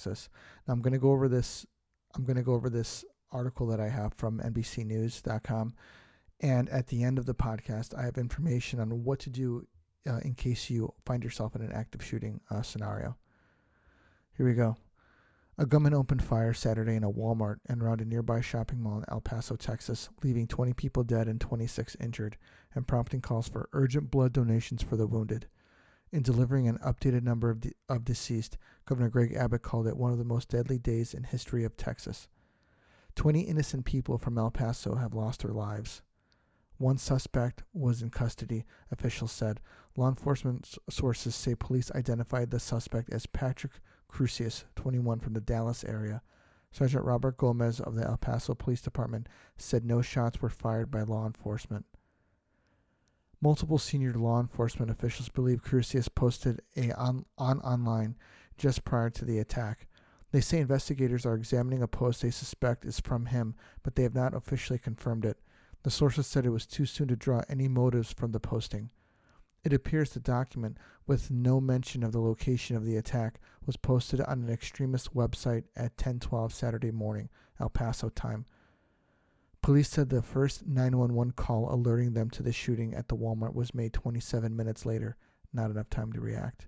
Texas. Now I'm going to go over this. I'm going to go over this article that I have from NBCNews.com, and at the end of the podcast, I have information on what to do uh, in case you find yourself in an active shooting uh, scenario. Here we go. A gunman opened fire Saturday in a Walmart and around a nearby shopping mall in El Paso, Texas, leaving 20 people dead and 26 injured, and prompting calls for urgent blood donations for the wounded. In delivering an updated number of, de- of deceased, Governor Greg Abbott called it one of the most deadly days in history of Texas. 20 innocent people from El Paso have lost their lives. One suspect was in custody, officials said. Law enforcement sources say police identified the suspect as Patrick Crusius, 21, from the Dallas area. Sergeant Robert Gomez of the El Paso Police Department said no shots were fired by law enforcement. Multiple senior law enforcement officials believe Crusius posted a on, on online just prior to the attack. They say investigators are examining a post they suspect is from him, but they have not officially confirmed it. The sources said it was too soon to draw any motives from the posting. It appears the document, with no mention of the location of the attack, was posted on an extremist website at 10:12 Saturday morning, El Paso time. Police said the first 911 call alerting them to the shooting at the Walmart was made 27 minutes later, not enough time to react.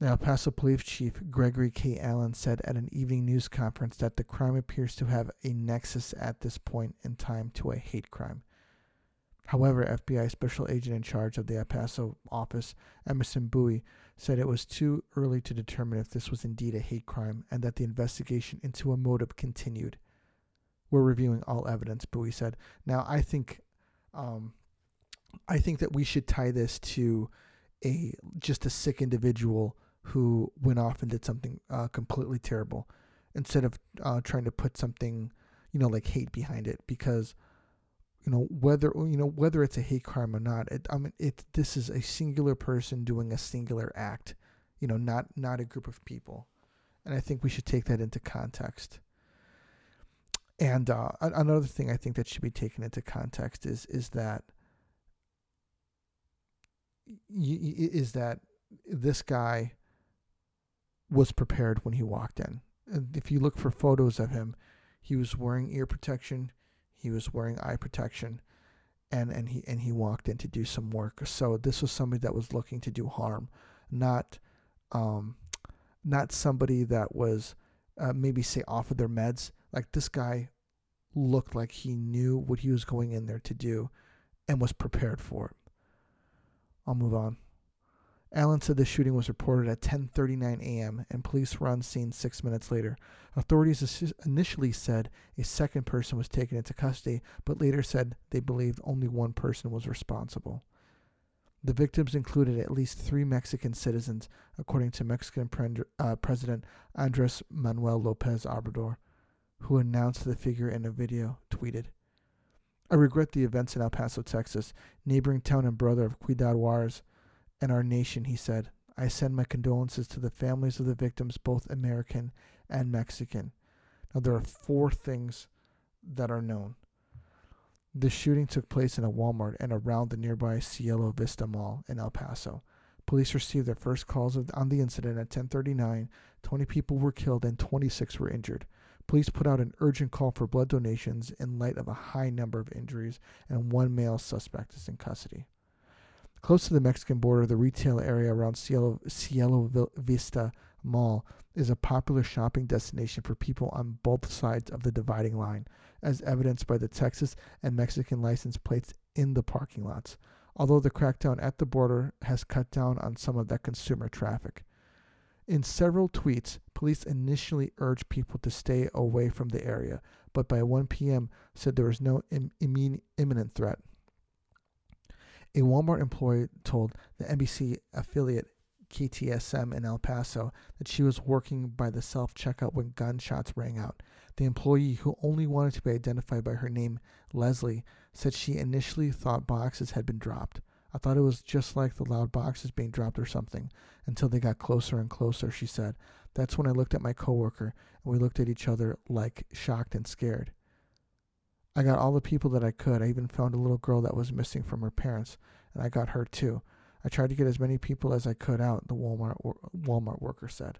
The El Paso Police Chief Gregory K. Allen said at an evening news conference that the crime appears to have a nexus at this point in time to a hate crime. However, FBI Special Agent in charge of the El Paso office, Emerson Buie, said it was too early to determine if this was indeed a hate crime and that the investigation into a motive continued. We're reviewing all evidence, Buie said. Now, I think, um, I think that we should tie this to a just a sick individual who went off and did something uh, completely terrible instead of uh, trying to put something you know like hate behind it because you know whether you know whether it's a hate crime or not it, i mean it this is a singular person doing a singular act you know not not a group of people and i think we should take that into context and uh, another thing i think that should be taken into context is is that is that this guy was prepared when he walked in. If you look for photos of him, he was wearing ear protection, he was wearing eye protection, and, and he and he walked in to do some work. So this was somebody that was looking to do harm, not um, not somebody that was uh, maybe say off of their meds. Like this guy looked like he knew what he was going in there to do, and was prepared for it. I'll move on. Allen said the shooting was reported at 10:39 a.m. and police were on scene 6 minutes later. Authorities initially said a second person was taken into custody, but later said they believed only one person was responsible. The victims included at least three Mexican citizens, according to Mexican pre- uh, President Andres Manuel Lopez Obrador, who announced the figure in a video tweeted. I regret the events in El Paso, Texas, neighboring town and brother of Ciudad Juarez and our nation, he said. I send my condolences to the families of the victims, both American and Mexican. Now, there are four things that are known. The shooting took place in a Walmart and around the nearby Cielo Vista Mall in El Paso. Police received their first calls on the incident at 10:39. 20 people were killed and 26 were injured. Police put out an urgent call for blood donations in light of a high number of injuries, and one male suspect is in custody. Close to the Mexican border, the retail area around Cielo, Cielo Vista Mall is a popular shopping destination for people on both sides of the dividing line, as evidenced by the Texas and Mexican license plates in the parking lots, although the crackdown at the border has cut down on some of that consumer traffic. In several tweets, police initially urged people to stay away from the area, but by 1 p.m. said there was no Im- imminent threat. A Walmart employee told the NBC affiliate KTSM in El Paso that she was working by the self checkout when gunshots rang out. The employee, who only wanted to be identified by her name, Leslie, said she initially thought boxes had been dropped. I thought it was just like the loud boxes being dropped or something until they got closer and closer, she said. That's when I looked at my coworker and we looked at each other like shocked and scared. I got all the people that I could. I even found a little girl that was missing from her parents, and I got her too. I tried to get as many people as I could out, the Walmart Walmart worker said.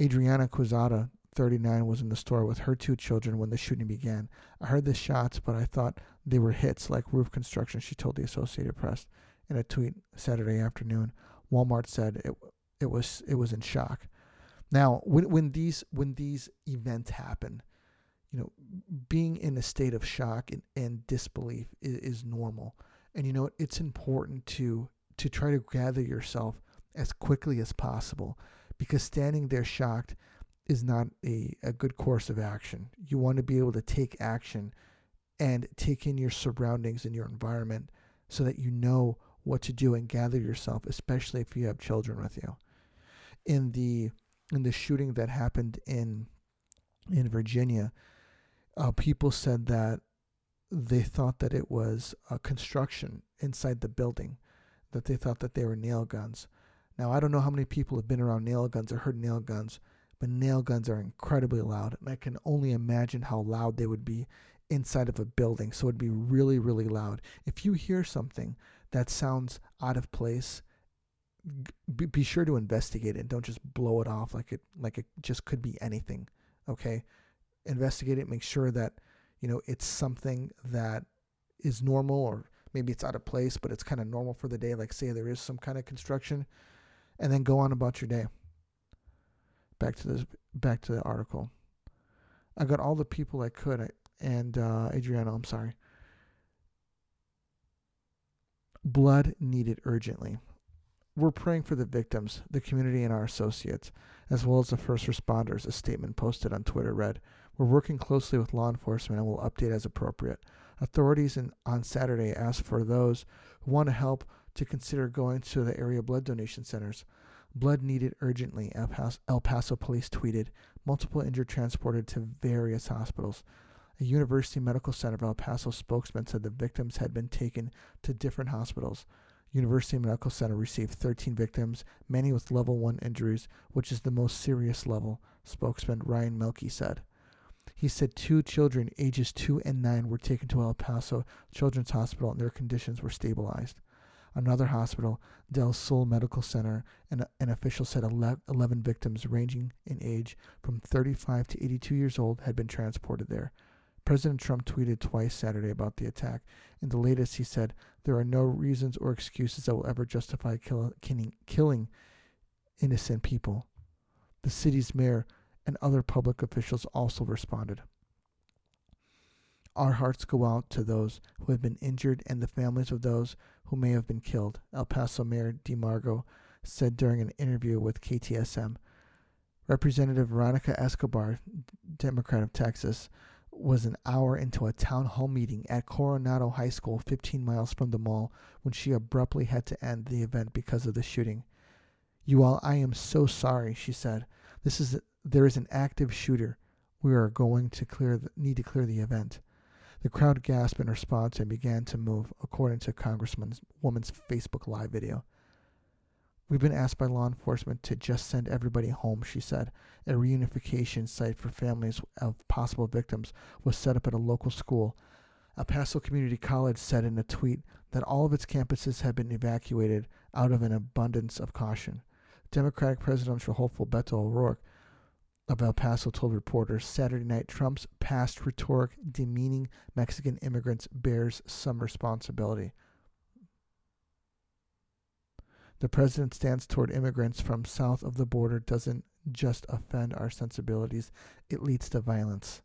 Adriana Quezada, 39, was in the store with her two children when the shooting began. I heard the shots, but I thought they were hits like roof construction, she told the Associated Press in a tweet Saturday afternoon. Walmart said it it was it was in shock. Now, when when these when these events happen, you know, being in a state of shock and, and disbelief is, is normal. And you know, it's important to to try to gather yourself as quickly as possible because standing there shocked is not a, a good course of action. You want to be able to take action and take in your surroundings and your environment so that you know what to do and gather yourself, especially if you have children with you. In the in the shooting that happened in in Virginia, uh, people said that they thought that it was a construction inside the building, that they thought that they were nail guns. Now I don't know how many people have been around nail guns or heard nail guns, but nail guns are incredibly loud, and I can only imagine how loud they would be inside of a building. So it'd be really, really loud. If you hear something that sounds out of place, be, be sure to investigate it. Don't just blow it off like it like it just could be anything. Okay, investigate it. Make sure that you know it's something that is normal or maybe it's out of place, but it's kind of normal for the day. Like say there is some kind of construction, and then go on about your day. Back to this. Back to the article. I got all the people I could, and uh, Adriano, I'm sorry. Blood needed urgently. We're praying for the victims, the community, and our associates, as well as the first responders, a statement posted on Twitter read. We're working closely with law enforcement and will update as appropriate. Authorities in, on Saturday asked for those who want to help to consider going to the area blood donation centers. Blood needed urgently, El Paso police tweeted. Multiple injured transported to various hospitals. A University Medical Center of El Paso spokesman said the victims had been taken to different hospitals. University Medical Center received 13 victims, many with level 1 injuries, which is the most serious level, spokesman Ryan Mielke said. He said two children, ages 2 and 9, were taken to El Paso Children's Hospital and their conditions were stabilized. Another hospital, Del Sol Medical Center, and an official said 11 victims ranging in age from 35 to 82 years old had been transported there. President Trump tweeted twice Saturday about the attack. In the latest, he said, There are no reasons or excuses that will ever justify kill, killing, killing innocent people. The city's mayor and other public officials also responded. Our hearts go out to those who have been injured and the families of those who may have been killed, El Paso Mayor Dee Margo said during an interview with KTSM. Representative Veronica Escobar, Democrat of Texas, was an hour into a town hall meeting at Coronado High School, 15 miles from the mall, when she abruptly had to end the event because of the shooting. You all, I am so sorry, she said. This is there is an active shooter. We are going to clear the, need to clear the event. The crowd gasped in response and began to move, according to Congresswoman's woman's Facebook Live video. We've been asked by law enforcement to just send everybody home, she said. A reunification site for families of possible victims was set up at a local school. El Paso Community College said in a tweet that all of its campuses have been evacuated out of an abundance of caution. Democratic presidential hopeful Beto O'Rourke of El Paso told reporters Saturday night Trump's past rhetoric demeaning Mexican immigrants bears some responsibility. The president's stance toward immigrants from south of the border doesn't just offend our sensibilities, it leads to violence.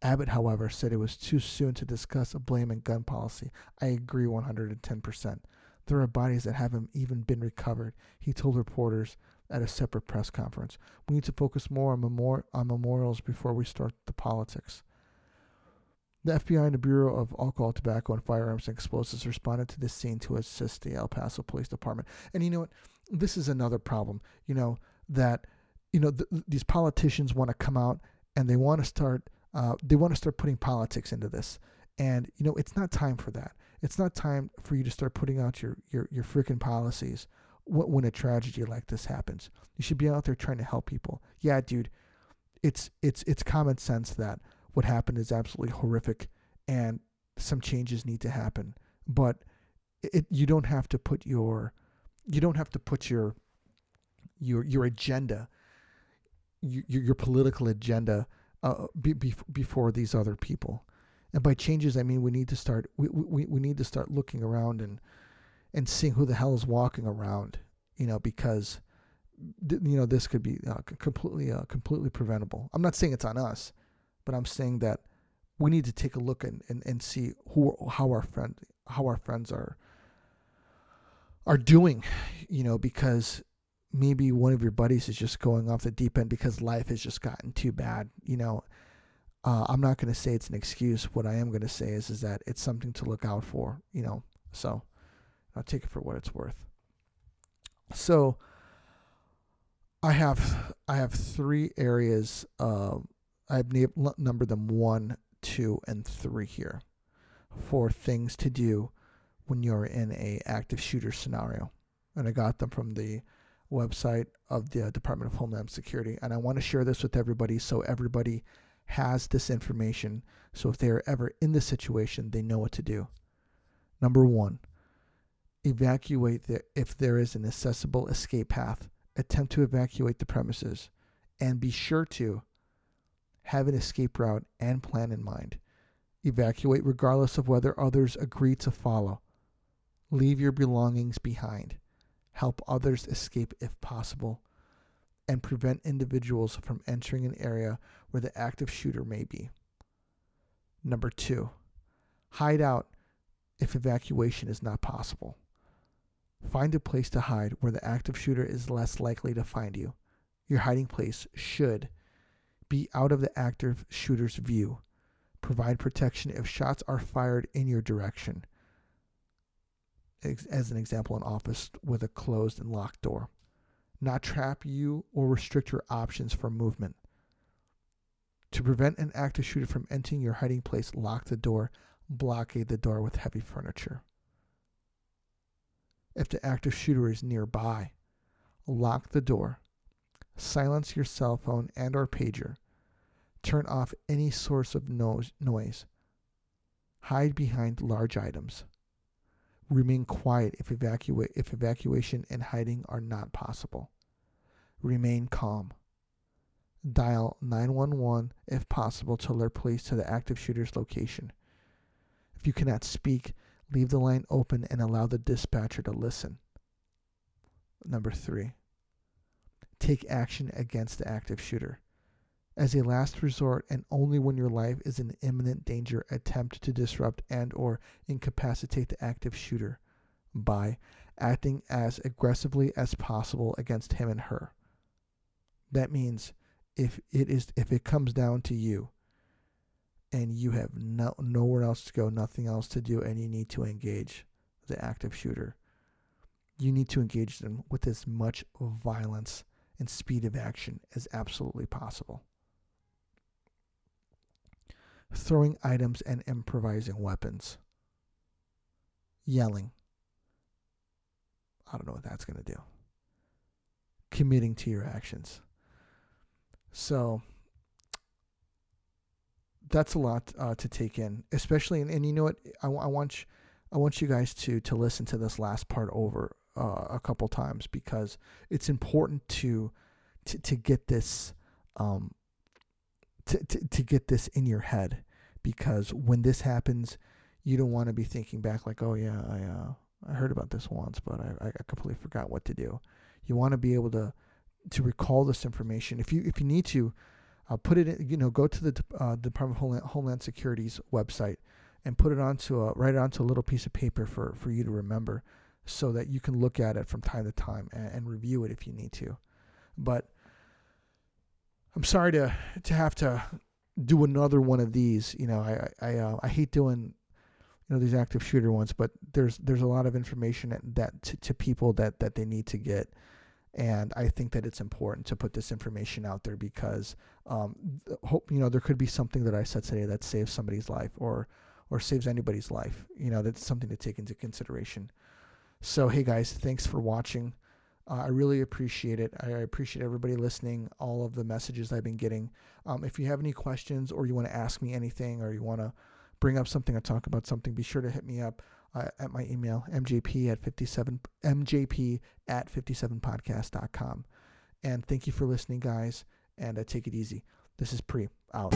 Abbott, however, said it was too soon to discuss a blame and gun policy. I agree 110%. There are bodies that haven't even been recovered, he told reporters at a separate press conference. We need to focus more on, memori- on memorials before we start the politics. The FBI and the Bureau of Alcohol, Tobacco, and Firearms and Explosives responded to this scene to assist the El Paso Police Department. And you know what? This is another problem. You know that you know th- these politicians want to come out and they want to start uh, they want to start putting politics into this. And you know it's not time for that. It's not time for you to start putting out your your your freaking policies when a tragedy like this happens. You should be out there trying to help people. Yeah, dude. It's it's it's common sense that what happened is absolutely horrific and some changes need to happen. But it, you don't have to put your you don't have to put your your your agenda your, your political agenda uh, be, be, before these other people. And by changes, I mean we need to start we, we, we need to start looking around and and seeing who the hell is walking around, you know, because you know this could be uh, completely uh, completely preventable. I'm not saying it's on us, but I'm saying that we need to take a look and, and, and see who how our friend how our friends are are doing, you know, because maybe one of your buddies is just going off the deep end because life has just gotten too bad, you know. Uh, I'm not going to say it's an excuse. What I am going to say is is that it's something to look out for, you know. So I'll take it for what it's worth. So I have I have three areas. Uh, I've numbered them one, two, and three here for things to do when you're in a active shooter scenario, and I got them from the website of the uh, Department of Homeland Security, and I want to share this with everybody so everybody has this information. So if they are ever in this situation, they know what to do. Number one, evacuate the, if there is an accessible escape path. Attempt to evacuate the premises, and be sure to have an escape route and plan in mind. Evacuate regardless of whether others agree to follow. Leave your belongings behind. Help others escape if possible. And prevent individuals from entering an area where the active shooter may be. Number two, hide out if evacuation is not possible. Find a place to hide where the active shooter is less likely to find you. Your hiding place should be out of the active shooter's view. Provide protection if shots are fired in your direction. As an example, an office with a closed and locked door. Not trap you or restrict your options for movement. To prevent an active shooter from entering your hiding place, lock the door, blockade the door with heavy furniture. If the active shooter is nearby, lock the door, silence your cell phone and or pager, turn off any source of noise, hide behind large items, remain quiet if, if evacuation and hiding are not possible, remain calm, dial 911 if possible to alert police to the active shooter's location. If you cannot speak, Leave the line open and allow the dispatcher to listen. Number three, take action against the active shooter. As a last resort and only when your life is in imminent danger, attempt to disrupt and or incapacitate the active shooter by acting as aggressively as possible against him and her. That means if it is if it comes down to you, and you have no, nowhere else to go, nothing else to do, and you need to engage the active shooter. You need to engage them with as much violence and speed of action as absolutely possible. Throwing items and improvising weapons. Yelling. I don't know what that's going to do. Committing to your actions. So, that's a lot uh, to take in, especially and, and you know what I, I want you, I want you guys to to listen to this last part over uh, a couple times because it's important to to, to get this um to, to, to get this in your head because when this happens you don't want to be thinking back like oh yeah I uh, I heard about this once but I, I completely forgot what to do. You want to be able to to recall this information. If you if you need to uh, put it in, you know, go to the uh, Department of Homeland, Homeland Security's website and put it onto a, write it onto a little piece of paper for, for you to remember so that you can look at it from time to time and, and review it if you need to. But I'm sorry to, to have to do another one of these. You know, I, I, uh, I hate doing, you know, these active shooter ones, but there's, there's a lot of information that, that to, to people that, that they need to get. And I think that it's important to put this information out there because um, hope you know there could be something that I said today that saves somebody's life or or saves anybody's life. You know that's something to take into consideration. So hey guys, thanks for watching. Uh, I really appreciate it. I appreciate everybody listening, all of the messages I've been getting. Um, if you have any questions or you want to ask me anything or you want to bring up something or talk about something, be sure to hit me up uh, at my email, mjp at 57, mjp at 57podcast.com. And thank you for listening, guys. and uh, take it easy. This is Pre out.